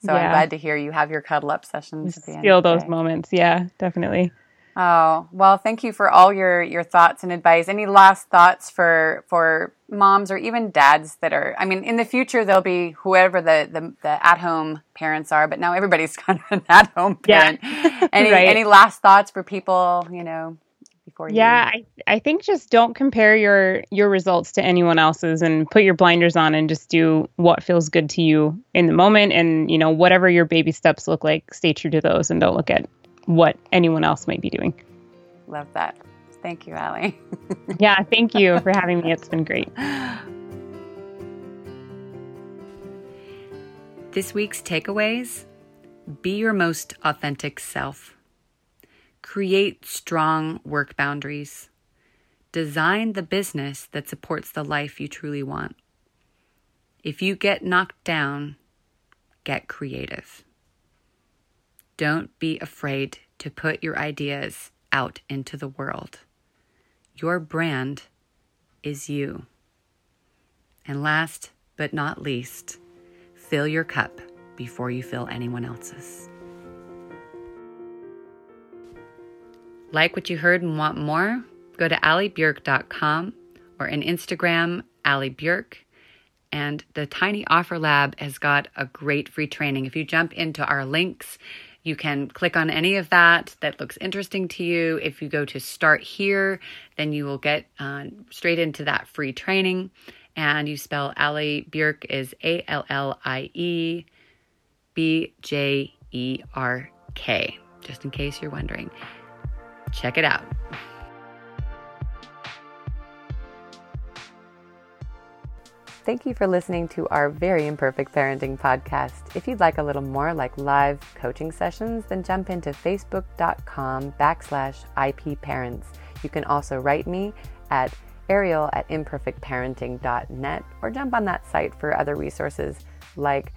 so i'm glad to hear you have your cuddle up sessions feel those moments. Yeah definitely Oh, well, thank you for all your your thoughts and advice. Any last thoughts for for moms or even dads that are I mean, in the future there'll be whoever the the, the at-home parents are, but now everybody's kind of an at-home parent. Yeah. any right. any last thoughts for people, you know, before you Yeah, I I think just don't compare your your results to anyone else's and put your blinders on and just do what feels good to you in the moment and, you know, whatever your baby steps look like, stay true to those and don't look at what anyone else might be doing. Love that. Thank you, Allie. yeah, thank you for having me. It's been great. This week's takeaways be your most authentic self. Create strong work boundaries. Design the business that supports the life you truly want. If you get knocked down, get creative. Don't be afraid to put your ideas out into the world. Your brand is you. And last but not least, fill your cup before you fill anyone else's. Like what you heard and want more? Go to alliebjerk.com or in Instagram, alliebjork. And the Tiny Offer Lab has got a great free training. If you jump into our links, you can click on any of that that looks interesting to you. If you go to start here, then you will get uh, straight into that free training. And you spell Allie Bjerk is A L L I E B J E R K, just in case you're wondering. Check it out. Thank you for listening to our very imperfect parenting podcast. If you'd like a little more like live coaching sessions, then jump into facebook.com backslash IP parents. You can also write me at ariel at imperfectparenting.net or jump on that site for other resources like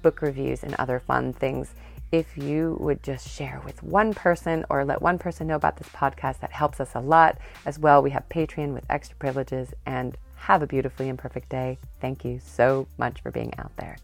book reviews and other fun things. If you would just share with one person or let one person know about this podcast, that helps us a lot. As well, we have Patreon with extra privileges and have a beautifully imperfect day. Thank you so much for being out there.